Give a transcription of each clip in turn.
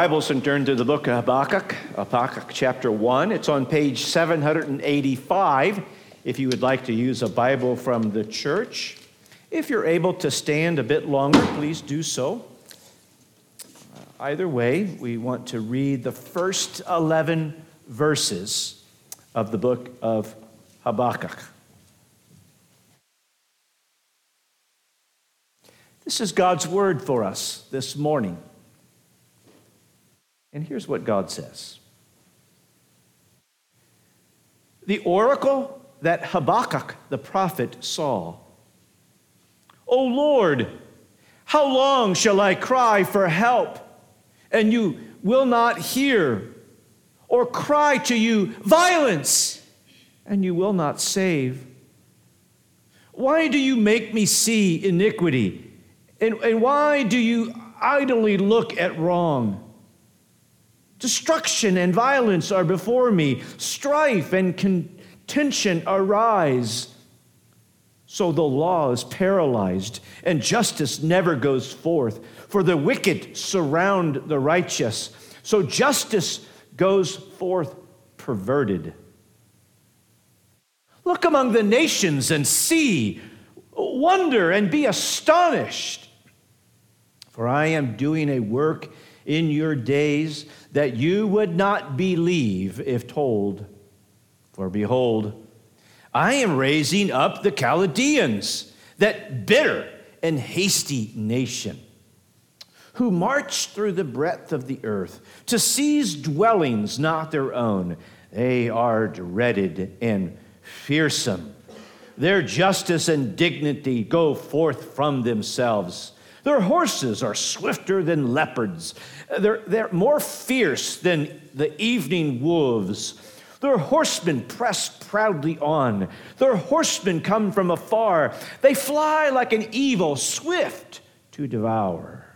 Bibles and turn to the book of Habakkuk, Habakkuk chapter 1. It's on page 785 if you would like to use a Bible from the church. If you're able to stand a bit longer, please do so. Either way, we want to read the first 11 verses of the book of Habakkuk. This is God's word for us this morning. And here's what God says The oracle that Habakkuk the prophet saw. O Lord, how long shall I cry for help, and you will not hear, or cry to you violence, and you will not save? Why do you make me see iniquity? And, and why do you idly look at wrong? Destruction and violence are before me, strife and contention arise. So the law is paralyzed, and justice never goes forth. For the wicked surround the righteous, so justice goes forth perverted. Look among the nations and see, wonder and be astonished. For I am doing a work in your days that you would not believe if told. For behold, I am raising up the Chaldeans, that bitter and hasty nation, who march through the breadth of the earth to seize dwellings not their own. They are dreaded and fearsome. Their justice and dignity go forth from themselves. Their horses are swifter than leopards. They're, they're more fierce than the evening wolves. Their horsemen press proudly on. Their horsemen come from afar. They fly like an evil, swift to devour.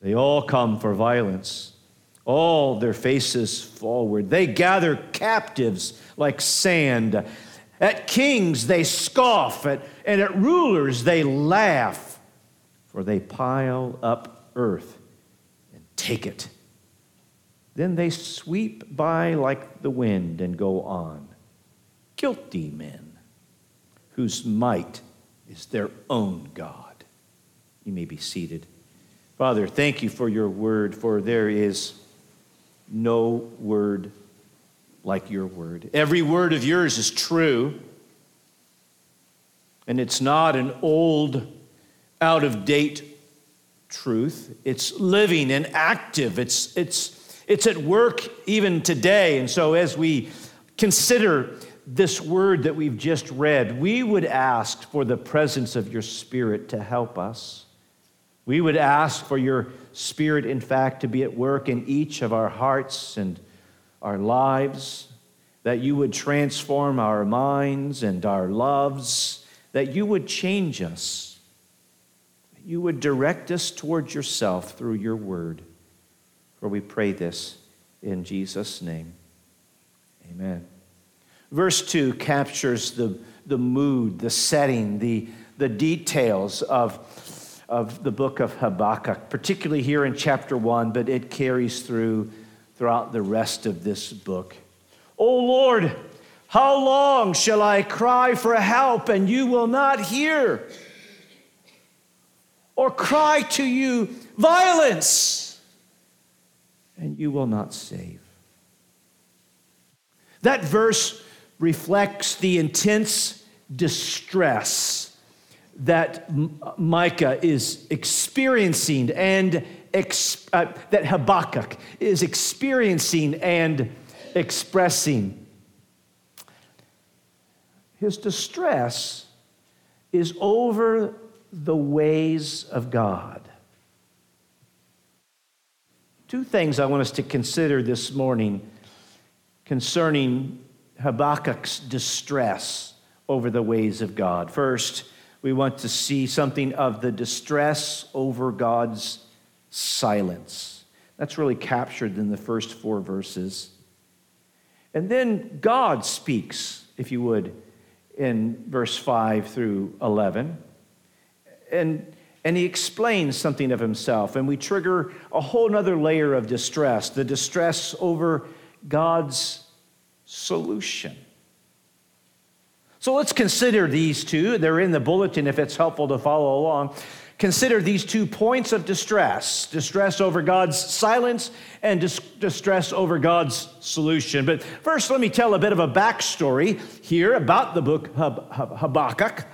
They all come for violence, all their faces forward. They gather captives like sand. At kings they scoff, at, and at rulers they laugh for they pile up earth and take it. Then they sweep by like the wind and go on. Guilty men whose might is their own God. You may be seated. Father, thank you for your word, for there is no word like your word. Every word of yours is true, and it's not an old out of date truth. It's living and active. It's, it's, it's at work even today. And so, as we consider this word that we've just read, we would ask for the presence of your Spirit to help us. We would ask for your Spirit, in fact, to be at work in each of our hearts and our lives, that you would transform our minds and our loves, that you would change us you would direct us towards yourself through your word. For we pray this in Jesus' name. Amen. Verse 2 captures the, the mood, the setting, the, the details of, of the book of Habakkuk, particularly here in chapter 1, but it carries through throughout the rest of this book. O Lord, how long shall I cry for help and you will not hear? Or cry to you violence, and you will not save. That verse reflects the intense distress that Micah is experiencing and uh, that Habakkuk is experiencing and expressing. His distress is over the ways of God. Two things I want us to consider this morning concerning Habakkuk's distress over the ways of God. First, we want to see something of the distress over God's silence. That's really captured in the first four verses. And then God speaks, if you would, in verse 5 through 11. And and he explains something of himself, and we trigger a whole nother layer of distress the distress over God's solution. So let's consider these two. They're in the bulletin if it's helpful to follow along. Consider these two points of distress distress over God's silence and dis- distress over God's solution. But first, let me tell a bit of a backstory here about the book Hab- Hab- Habakkuk.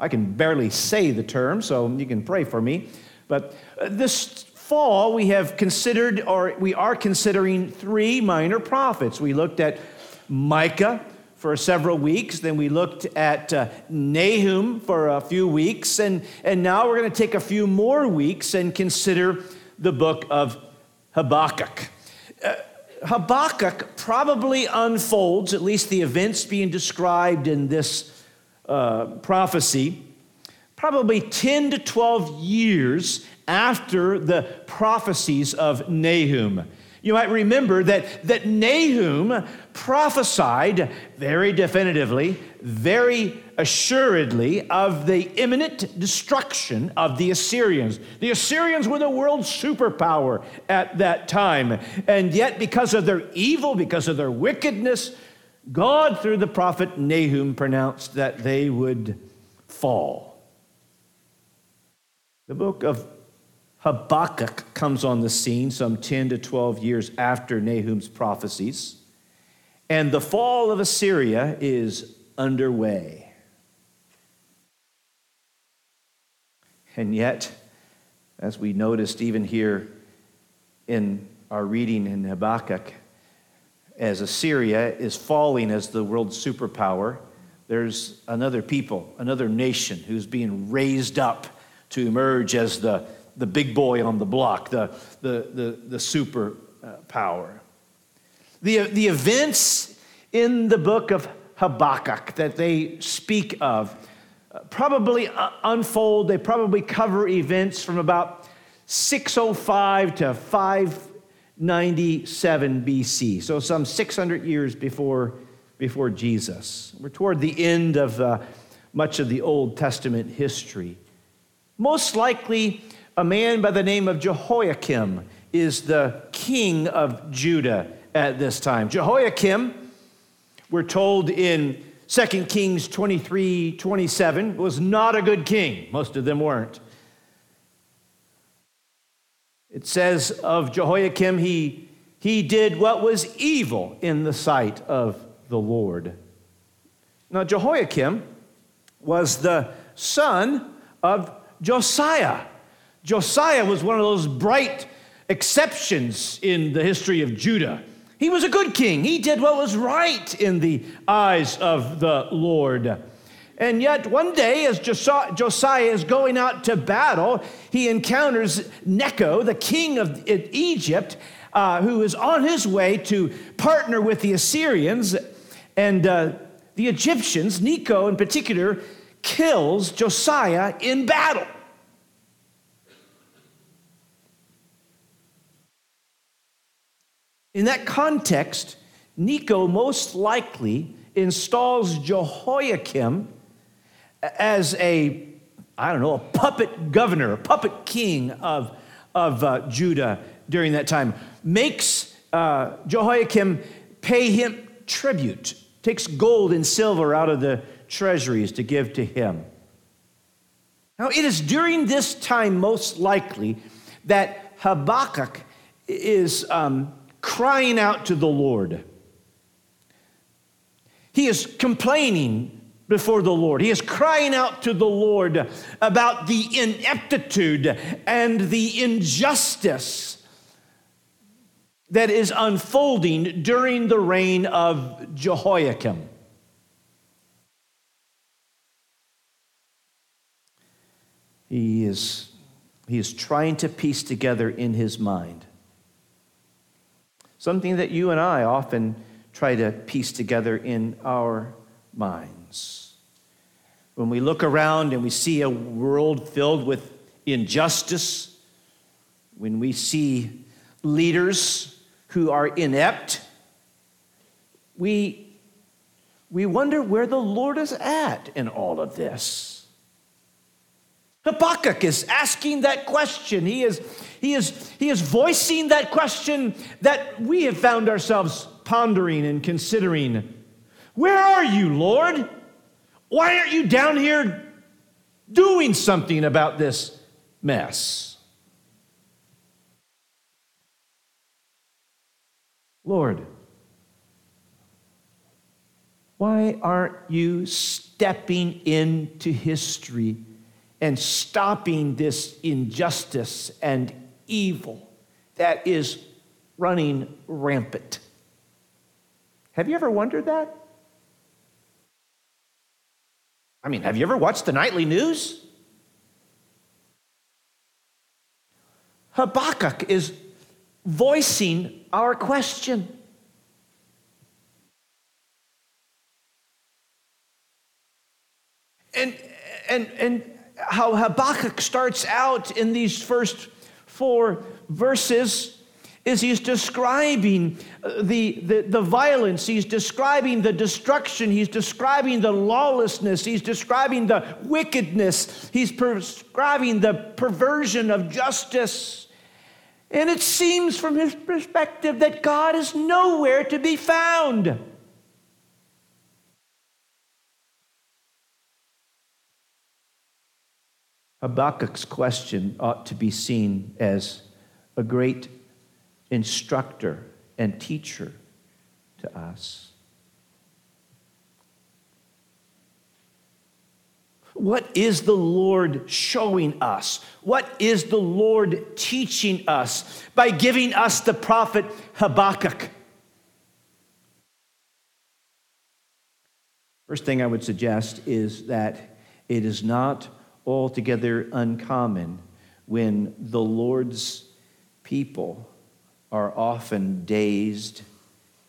I can barely say the term, so you can pray for me. But uh, this fall, we have considered, or we are considering three minor prophets. We looked at Micah, for several weeks. Then we looked at uh, Nahum for a few weeks. And, and now we're going to take a few more weeks and consider the book of Habakkuk. Uh, Habakkuk probably unfolds, at least the events being described in this uh, prophecy, probably 10 to 12 years after the prophecies of Nahum. You might remember that, that Nahum prophesied very definitively, very assuredly of the imminent destruction of the Assyrians. The Assyrians were the world's superpower at that time. And yet, because of their evil, because of their wickedness, God, through the prophet Nahum, pronounced that they would fall. The book of Habakkuk comes on the scene some 10 to 12 years after Nahum's prophecies, and the fall of Assyria is underway. And yet, as we noticed even here in our reading in Habakkuk, as Assyria is falling as the world superpower, there's another people, another nation who's being raised up to emerge as the the big boy on the block, the, the, the, the super uh, power. The, the events in the book of Habakkuk that they speak of probably uh, unfold, they probably cover events from about 605 to 597 BC, so some 600 years before, before Jesus. We're toward the end of uh, much of the Old Testament history. Most likely, a man by the name of Jehoiakim is the king of Judah at this time. Jehoiakim, we're told in 2 Kings 23 27, was not a good king. Most of them weren't. It says of Jehoiakim, he, he did what was evil in the sight of the Lord. Now, Jehoiakim was the son of Josiah. Josiah was one of those bright exceptions in the history of Judah. He was a good king. He did what was right in the eyes of the Lord. And yet, one day, as Josiah is going out to battle, he encounters Necho, the king of Egypt, uh, who is on his way to partner with the Assyrians. And uh, the Egyptians, Necho in particular, kills Josiah in battle. In that context, Necho most likely installs Jehoiakim as a, I don't know, a puppet governor, a puppet king of, of uh, Judah during that time, makes uh, Jehoiakim pay him tribute, takes gold and silver out of the treasuries to give to him. Now, it is during this time, most likely, that Habakkuk is um, crying out to the Lord. He is complaining before the Lord. He is crying out to the Lord about the ineptitude and the injustice that is unfolding during the reign of Jehoiakim. He is, he is trying to piece together in his mind something that you and I often try to piece together in our When we look around and we see a world filled with injustice, when we see leaders who are inept, we, we wonder where the Lord is at in all of this. Habakkuk is asking that question. He is, he, is, he is voicing that question that we have found ourselves pondering and considering. Where are you, Lord? Why aren't you down here doing something about this mess? Lord, why aren't you stepping into history and stopping this injustice and evil that is running rampant? Have you ever wondered that? I mean, have you ever watched the nightly news? Habakkuk is voicing our question. And, and, and how Habakkuk starts out in these first four verses is he's describing uh, the, the, the, violence, he's describing the destruction, he's describing the lawlessness, he's describing the wickedness, he's describing the perversion of justice. And it seems from his perspective that God is nowhere to be found. Habakkuk's question ought to be seen as a great instructor and teacher to us. What is the Lord showing us? What is the Lord teaching us by giving us the prophet Habakkuk? First thing I would suggest is that it is not altogether uncommon when the Lord's people are often dazed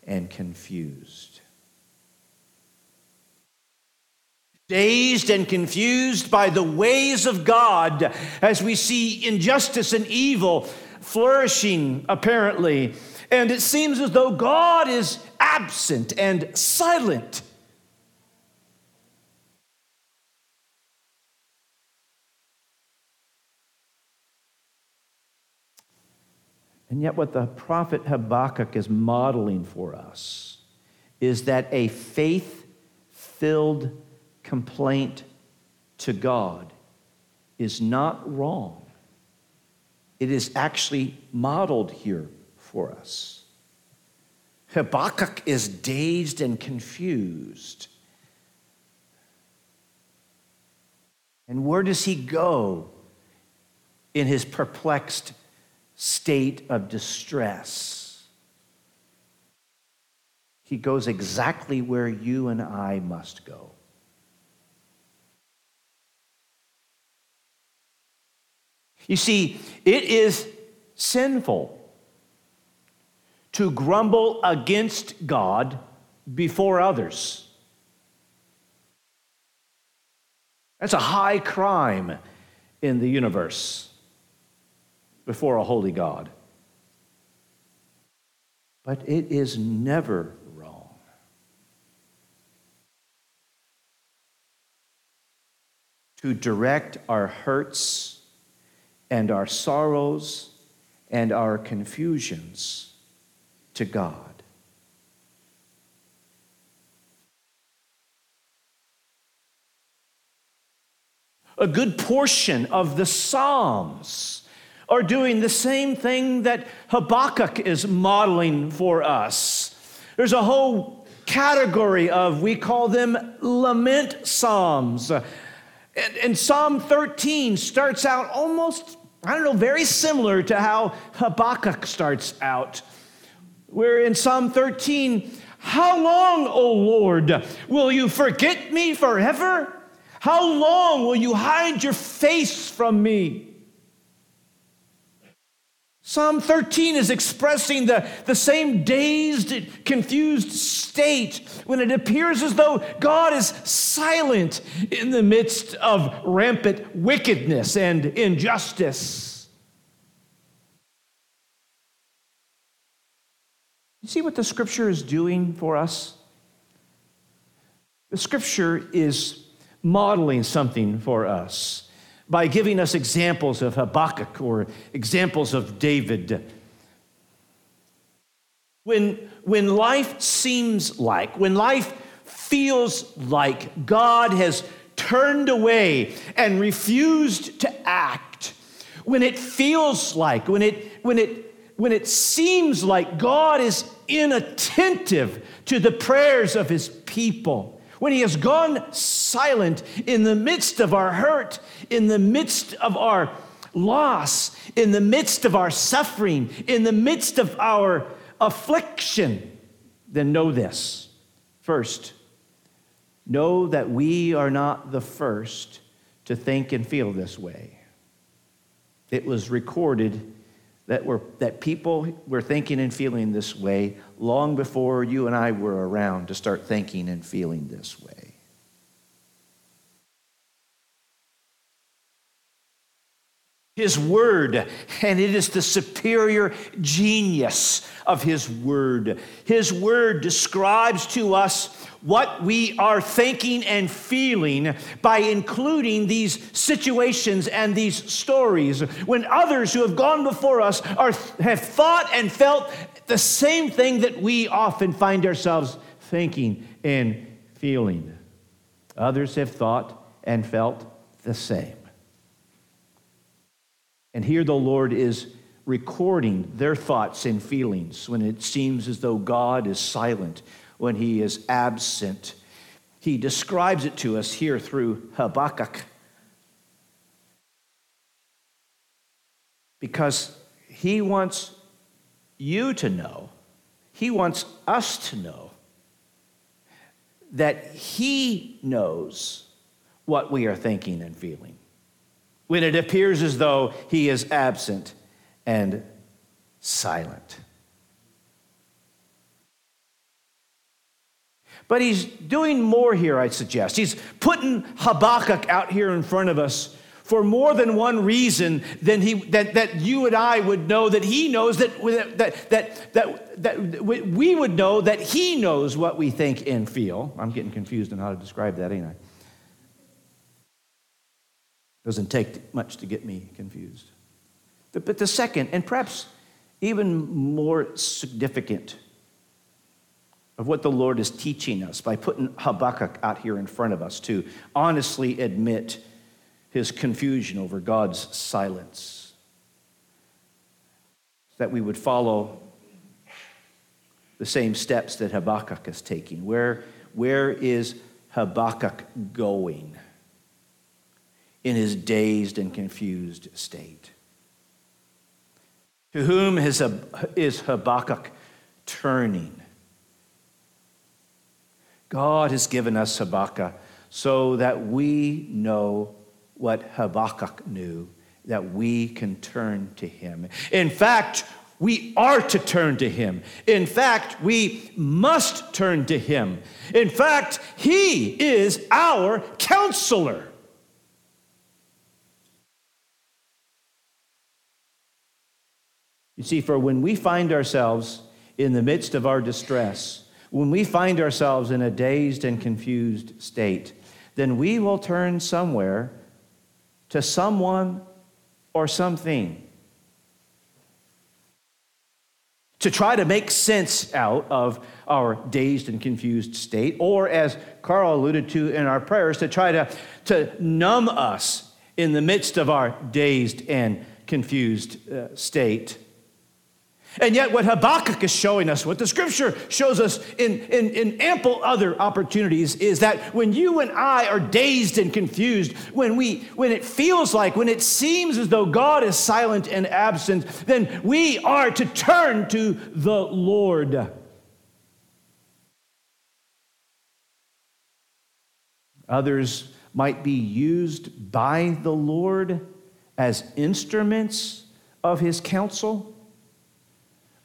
and confused. Dazed and confused by the ways of God as we see injustice and evil flourishing, apparently. And it seems as though God is absent and silent. And yet, what the prophet Habakkuk is modeling for us is that a faith filled complaint to God is not wrong. It is actually modeled here for us. Habakkuk is dazed and confused. And where does he go in his perplexed state of distress, he goes exactly where you and I must go. You see, it is sinful to grumble against God before others. That's a high crime in the universe before a holy God. But it is never wrong. To direct our hurts and our sorrows and our confusions to God. A good portion of the Psalms are doing the same thing that Habakkuk is modeling for us. There's a whole category of, we call them lament psalms. And, and Psalm 13 starts out almost, I don't know, very similar to how Habakkuk starts out. Where in Psalm 13, how long, O Lord, will you forget me forever? How long will you hide your face from me? Psalm 13 is expressing the, the same dazed, confused state when it appears as though God is silent in the midst of rampant wickedness and injustice. You see what the scripture is doing for us? The scripture is modeling something for us. By giving us examples of Habakkuk or examples of David. When, when life seems like, when life feels like God has turned away and refused to act, when it feels like, when it, when it, when it seems like God is inattentive to the prayers of his people, when he has gone silent in the midst of our hurt, in the midst of our loss, in the midst of our suffering, in the midst of our affliction, then know this. First, know that we are not the first to think and feel this way. It was recorded that, were, that people were thinking and feeling this way long before you and I were around to start thinking and feeling this way. His word, and it is the superior genius of His word. His word describes to us what we are thinking and feeling by including these situations and these stories when others who have gone before us are, have thought and felt the same thing that we often find ourselves thinking and feeling. Others have thought and felt the same. And here the Lord is recording their thoughts and feelings when it seems as though God is silent, when he is absent. He describes it to us here through Habakkuk. Because he wants you to know, he wants us to know that he knows what we are thinking and feeling when it appears as though he is absent and silent. But he's doing more here, I suggest. He's putting Habakkuk out here in front of us for more than one reason than he, that, that you and I would know that he knows that, that, that, that, that we would know that he knows what we think and feel. I'm getting confused on how to describe that, ain't I? Doesn't take much to get me confused. But, the second, and perhaps even more significant, of what the Lord is teaching us by putting Habakkuk out here in front of us to honestly admit his confusion over God's silence. That we would follow the same steps that Habakkuk is taking. Where, where is Habakkuk going? In his dazed and confused state. To whom is Habakkuk turning? God has given us Habakkuk so that we know what Habakkuk knew, that we can turn to him. In fact, we are to turn to him. In fact, we must turn to him. In fact, he is our counselor. You see, for when we find ourselves in the midst of our distress, when we find ourselves in a dazed and confused state, then we will turn somewhere to someone or something to try to make sense out of our dazed and confused state, or as Carl alluded to in our prayers, to try to, to numb us in the midst of our dazed and confused uh, state. And yet, what Habakkuk is showing us, what the scripture shows us in, in, in, ample other opportunities, is that when you and I are dazed and confused, when, we, when it feels like, when it seems as though God is silent and absent, then we are to turn to the Lord. Others might be used by the Lord as instruments of his counsel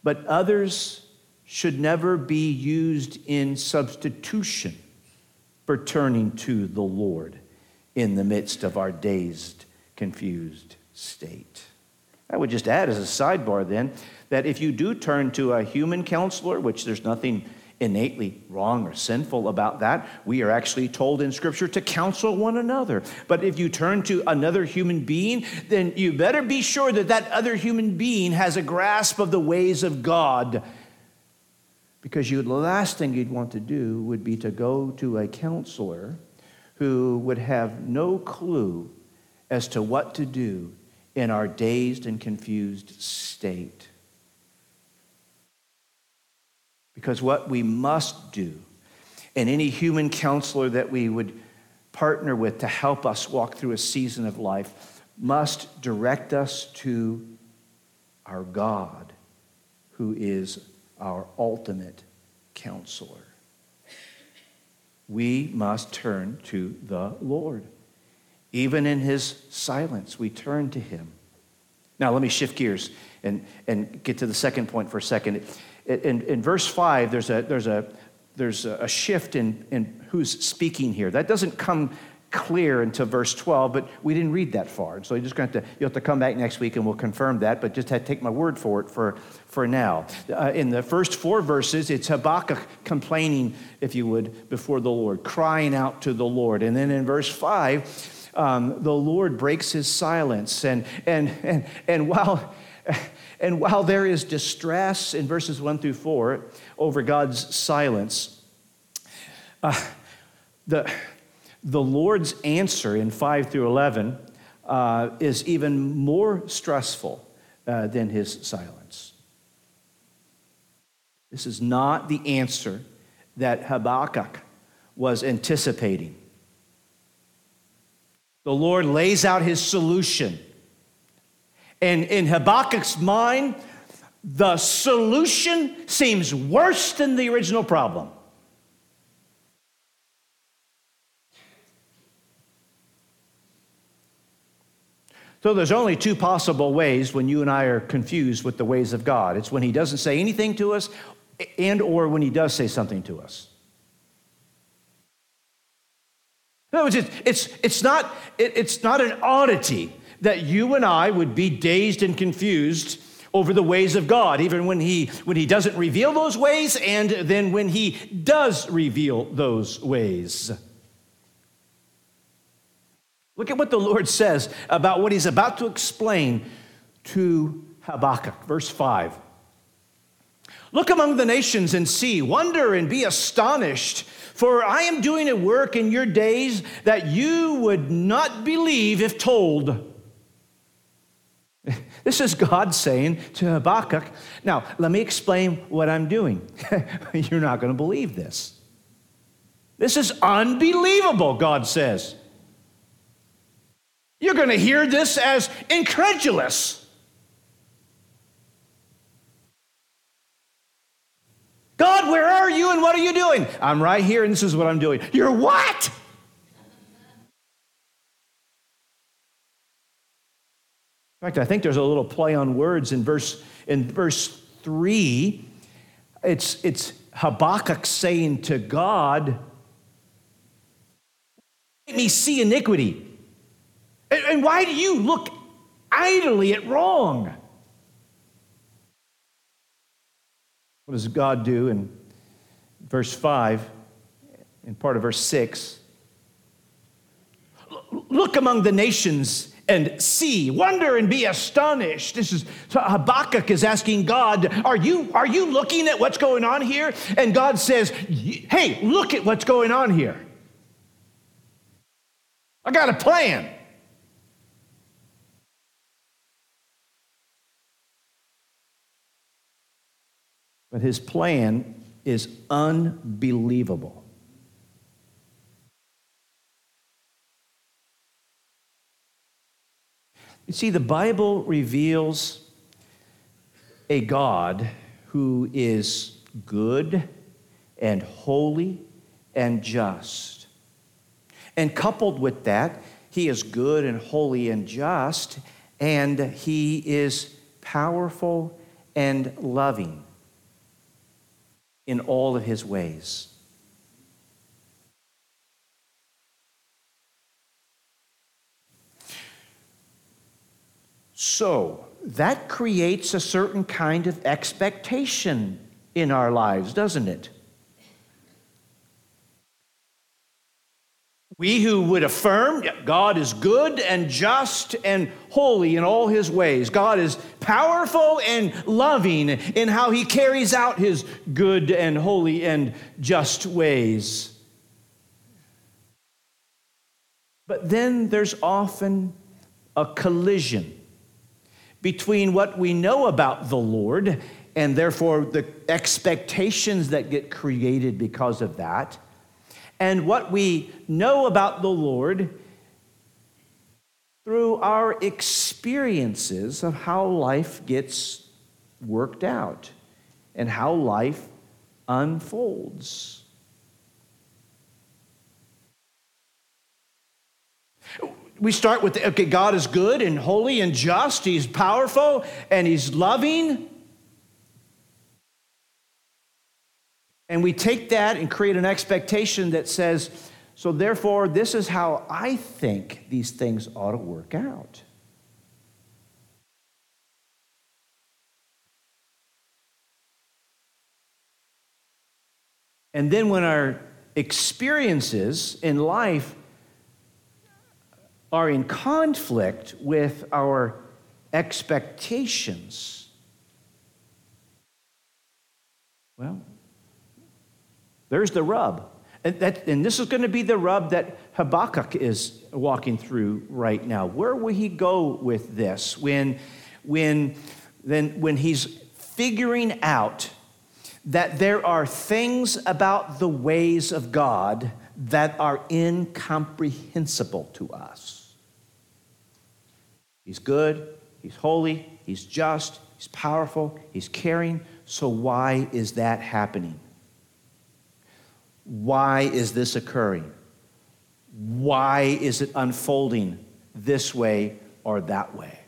but others should never be used in substitution for turning to the Lord in the midst of our dazed, confused state. I would just add as a sidebar then that if you do turn to a human counselor, which there's nothing innately wrong or sinful about that. We are actually told in Scripture to counsel one another. But if you turn to another human being, then you better be sure that that other human being has a grasp of the ways of God. Because you, the last thing you'd want to do would be to go to a counselor who would have no clue as to what to do in our dazed and confused state. Because what we must do, and any human counselor that we would partner with to help us walk through a season of life, must direct us to our God, who is our ultimate counselor. We must turn to the Lord. Even in his silence, we turn to him. Now, let me shift gears and, and get to the second point for a second in, in verse 5, there's a, there's a, there's a shift in, in who's speaking here. That doesn't come clear until verse 12, but we didn't read that far. And So you're just going to have to, you have to come back next week and we'll confirm that, but just take my word for it for, for now. Uh, in the first four verses, it's Habakkuk complaining, if you would, before the Lord, crying out to the Lord. And then in verse 5, um, the Lord breaks his silence. And, and, and, and while and while there is distress in verses 1 through 4 over God's silence, uh, the, the Lord's answer in 5 through 11 uh, is even more stressful uh, than his silence. This is not the answer that Habakkuk was anticipating. The Lord lays out his solution and in Habakkuk's mind, the solution seems worse than the original problem. So there's only two possible ways when you and I are confused with the ways of God. It's when he doesn't say anything to us and or when he does say something to us. In other words, it's, it's, it's, not, it, it's not an oddity that you and I would be dazed and confused over the ways of God, even when he, when he doesn't reveal those ways and then when he does reveal those ways. Look at what the Lord says about what he's about to explain to Habakkuk, verse 5. Look among the nations and see, wonder and be astonished, for I am doing a work in your days that you would not believe if told. This is God saying to Habakkuk, now let me explain what I'm doing. You're not going to believe this. This is unbelievable, God says. You're going to hear this as incredulous. God, where are you and what are you doing? I'm right here and this is what I'm doing. You're what? Fact, I think there's a little play on words in verse, in verse 3. It's, it's Habakkuk saying to God, Let me see iniquity. And, and why do you look idly at wrong? What does God do in verse 5 and part of verse 6? Look among the nations and see, wonder and be astonished. This is so Habakkuk is asking God, are you, are you looking at what's going on here? And God says, Hey, look at what's going on here. I got a plan. But his plan is unbelievable. You see, the Bible reveals a God who is good and holy and just. And coupled with that, he is good and holy and just, and he is powerful and loving in all of his ways. So that creates a certain kind of expectation in our lives, doesn't it? We who would affirm God is good and just and holy in all his ways. God is powerful and loving in how he carries out his good and holy and just ways. But then there's often a collision between what we know about the Lord and therefore the expectations that get created because of that and what we know about the Lord through our experiences of how life gets worked out and how life unfolds. We start with okay, God is good and holy and just, He's powerful and He's loving. And we take that and create an expectation that says, so therefore, this is how I think these things ought to work out. And then when our experiences in life are in conflict with our expectations, well, there's the rub. And, that, and this is going to be the rub that Habakkuk is walking through right now. Where will he go with this when, when, then, when he's figuring out that there are things about the ways of God that are incomprehensible to us? He's good, he's holy, he's just, he's powerful, he's caring. So, why is that happening? Why is this occurring? Why is it unfolding this way or that way?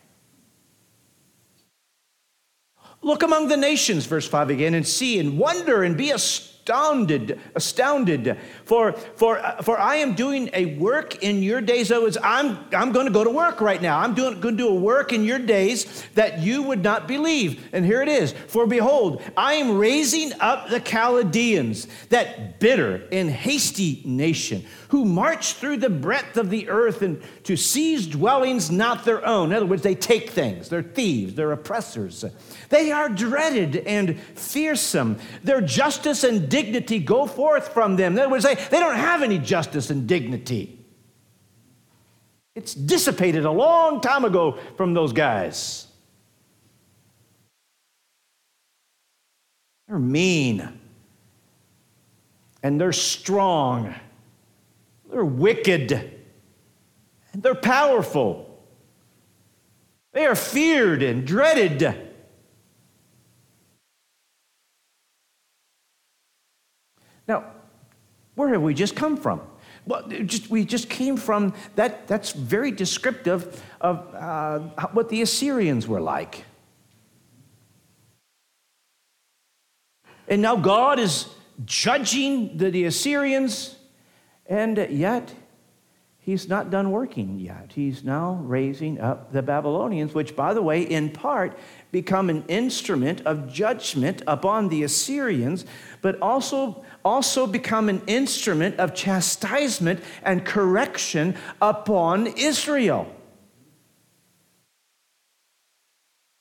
Look among the nations, verse 5 again, and see and wonder and be astonished astounded, astounded. For, for, uh, for I am doing a work in your days. So I'm, I'm going to go to work right now. I'm doing, going to do a work in your days that you would not believe. And here it is. For behold, I am raising up the Chaldeans, that bitter and hasty nation, who march through the breadth of the earth and to seize dwellings not their own. In other words, they take things. They're thieves. They're oppressors. They are dreaded and fearsome. Their justice and dignity go forth from them. In other words, they, they don't have any justice and dignity. It's dissipated a long time ago from those guys. They're mean. And they're strong. They're wicked. And they're powerful. They are feared and dreaded. Now, where have we just come from? Well, just, we just came from that, that's very descriptive of uh, what the Assyrians were like. And now God is judging the, the Assyrians, and yet he's not done working yet. He's now raising up the Babylonians, which, by the way, in part become an instrument of judgment upon the Assyrians, but also also become an instrument of chastisement and correction upon Israel.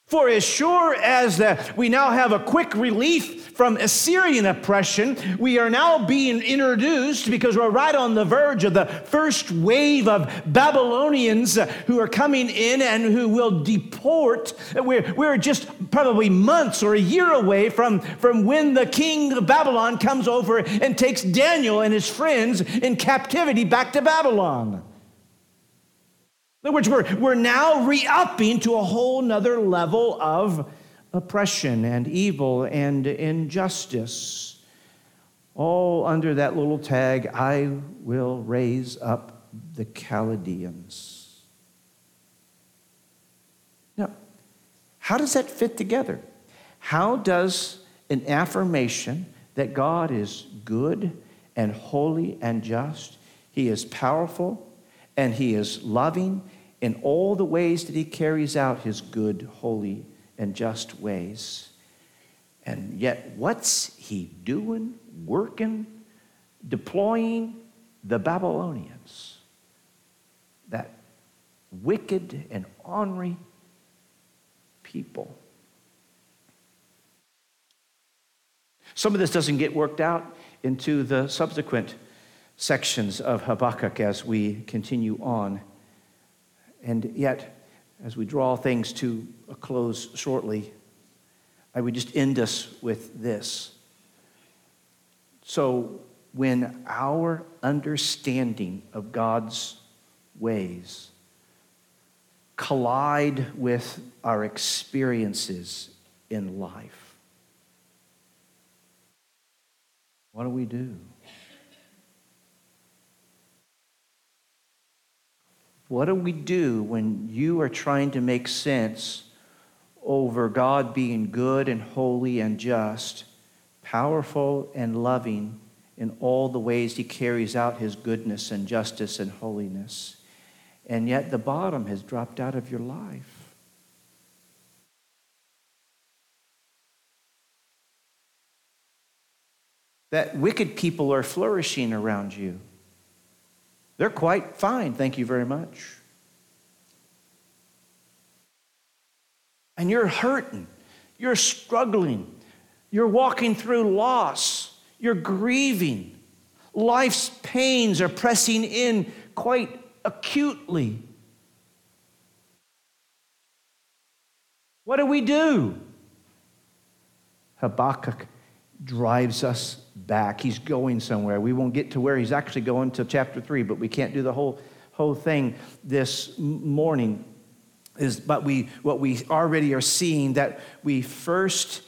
For as sure as that we now have a quick relief from Assyrian oppression, we are now being introduced because we're right on the verge of the first wave of Babylonians who are coming in and who will deport. We're, we're just probably months or a year away from, from when the king of Babylon comes over and takes Daniel and his friends in captivity back to Babylon. In other words, we're, we're now re upping to a whole nother level of oppression and evil and injustice. All under that little tag, I will raise up the Chaldeans. Now, how does that fit together? How does an affirmation that God is good and holy and just, He is powerful and He is loving in all the ways that He carries out His good, holy, and just ways. And yet, what's he doing, working, deploying, the Babylonians, that wicked and ornery people. Some of this doesn't get worked out into the subsequent sections of Habakkuk as we continue on. And yet, as we draw things to a close shortly, I would just end us with this. So, when our understanding of God's ways collide with our experiences in life, what do we do? What do we do when you are trying to make sense over God being good and holy and just, powerful and loving in all the ways he carries out his goodness and justice and holiness? And yet the bottom has dropped out of your life. That wicked people are flourishing around you. They're quite fine, thank you very much. And you're hurting, you're struggling, you're walking through loss, you're grieving. Life's pains are pressing in quite acutely. What do we do? Habakkuk drives us back. He's going somewhere. We won't get to where he's actually going to chapter 3, but we can't do the whole, whole thing this morning. Is, but we, what we already are seeing that we first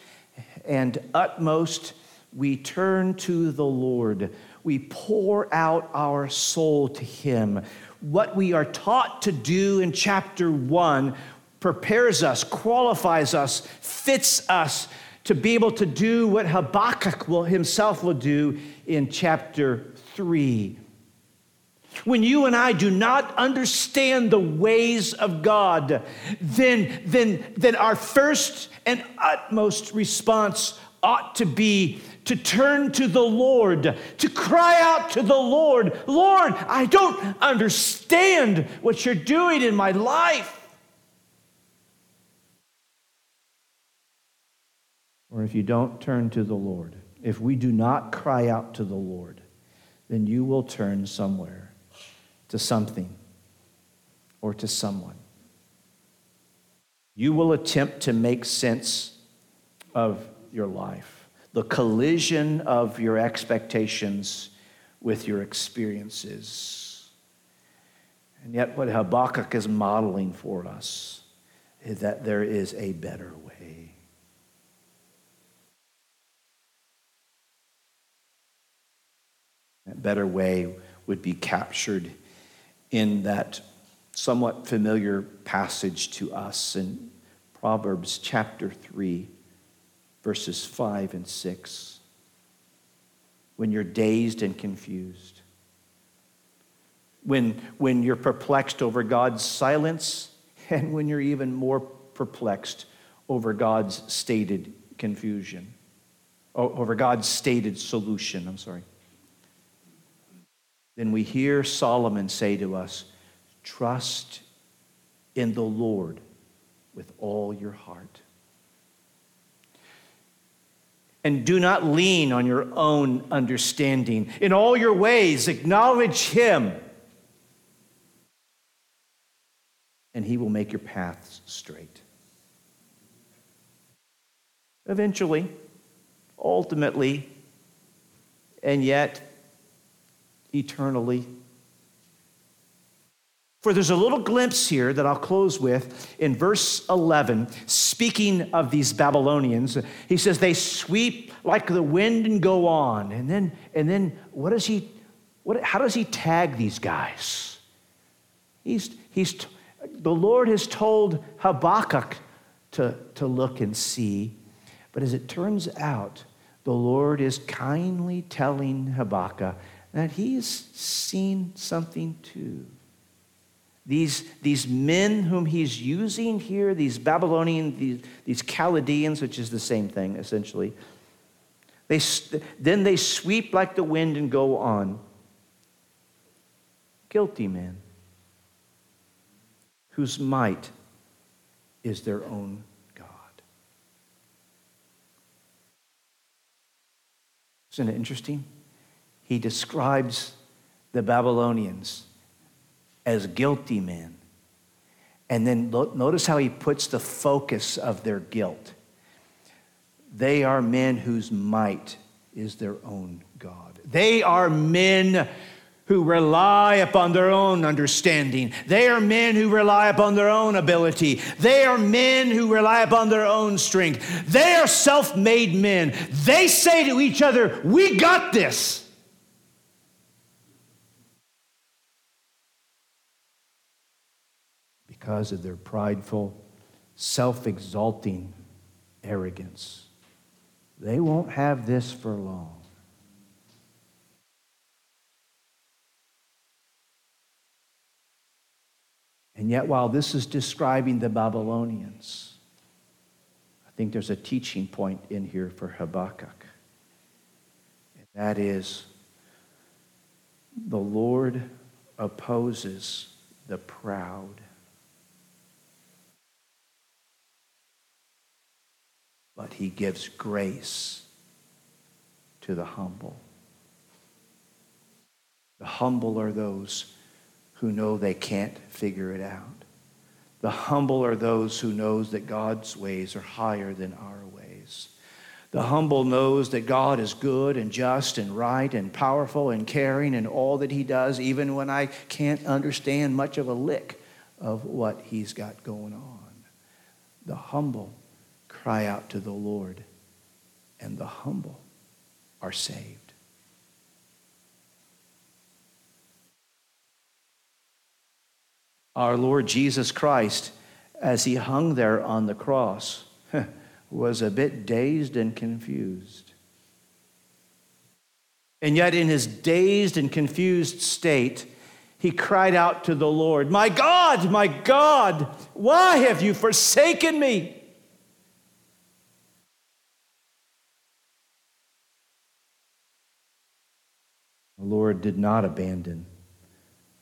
and utmost we turn to the Lord. We pour out our soul to Him. What we are taught to do in chapter one prepares us, qualifies us, fits us to be able to do what Habakkuk will, himself will do in chapter 3. When you and I do not understand the ways of God, then, then, then our first and utmost response ought to be to turn to the Lord, to cry out to the Lord Lord, I don't understand what you're doing in my life. Or if you don't turn to the Lord, if we do not cry out to the Lord, then you will turn somewhere to something or to someone. You will attempt to make sense of your life, the collision of your expectations with your experiences. And yet, what Habakkuk is modeling for us is that there is a better way. That better way would be captured in that somewhat familiar passage to us in Proverbs chapter 3, verses 5 and 6. When you're dazed and confused, when, when you're perplexed over God's silence, and when you're even more perplexed over God's stated confusion, over God's stated solution, I'm sorry then we hear Solomon say to us, Trust in the Lord with all your heart. And do not lean on your own understanding. In all your ways, acknowledge Him, and He will make your paths straight. Eventually, ultimately, and yet, eternally. For there's a little glimpse here that I'll close with in verse 11, speaking of these Babylonians. He says, They sweep like the wind and go on. And then, and then what does he, what, how does he tag these guys? He's, he's, the Lord has told Habakkuk to, to look and see. But as it turns out, the Lord is kindly telling Habakkuk that he's seen something too. These, these men whom he's using here, these Babylonian, these, these Chaldeans, which is the same thing essentially, they, then they sweep like the wind and go on. guilty men whose might is their own God. Isn't it interesting? He describes the Babylonians as guilty men. And then notice how he puts the focus of their guilt. They are men whose might is their own God. They are men who rely upon their own understanding. They are men who rely upon their own ability. They are men who rely upon their own strength. They are self made men. They say to each other, We got this. Because of their prideful, self exalting arrogance. They won't have this for long. And yet, while this is describing the Babylonians, I think there's a teaching point in here for Habakkuk. And that is the Lord opposes the proud, but he gives grace to the humble. The humble are those who know they can't figure it out. The humble are those who knows that God's ways are higher than our ways. The humble knows that God is good and just and right and powerful and caring in all that he does, even when I can't understand much of a lick of what he's got going on. The humble cry out to the Lord, and the humble are saved. our Lord Jesus Christ, as he hung there on the cross, was a bit dazed and confused. And yet, in his dazed and confused state, he cried out to the Lord, My God, my God, why have you forsaken me? Lord did not abandon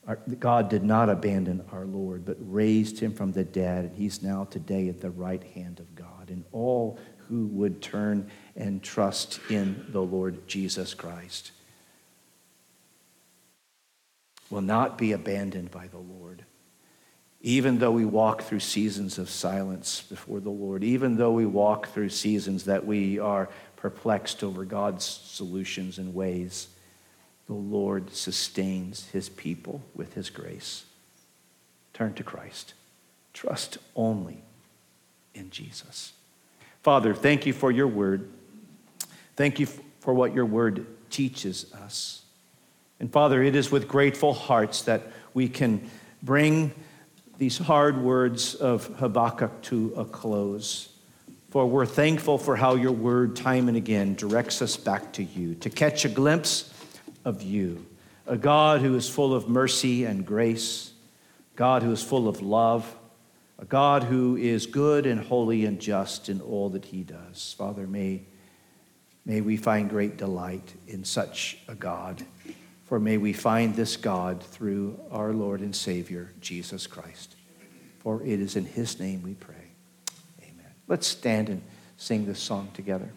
our, God did not abandon our Lord, but raised him from the dead, and he's now today at the right hand of God. And all who would turn and trust in the Lord Jesus Christ will not be abandoned by the Lord. Even though we walk through seasons of silence before the Lord, even though we walk through seasons that we are perplexed over God's solutions and ways the Lord sustains his people with his grace. Turn to Christ. Trust only in Jesus. Father, thank you for your word. Thank you for what your word teaches us. And Father, it is with grateful hearts that we can bring these hard words of Habakkuk to a close. For we're thankful for how your word, time and again, directs us back to you to catch a glimpse of you. A God who is full of mercy and grace, God who is full of love, a God who is good and holy and just in all that he does. Father, may, may we find great delight in such a God. For may we find this God through our Lord and Savior, Jesus Christ. For it is in his name we pray. Amen. Let's stand and sing this song together.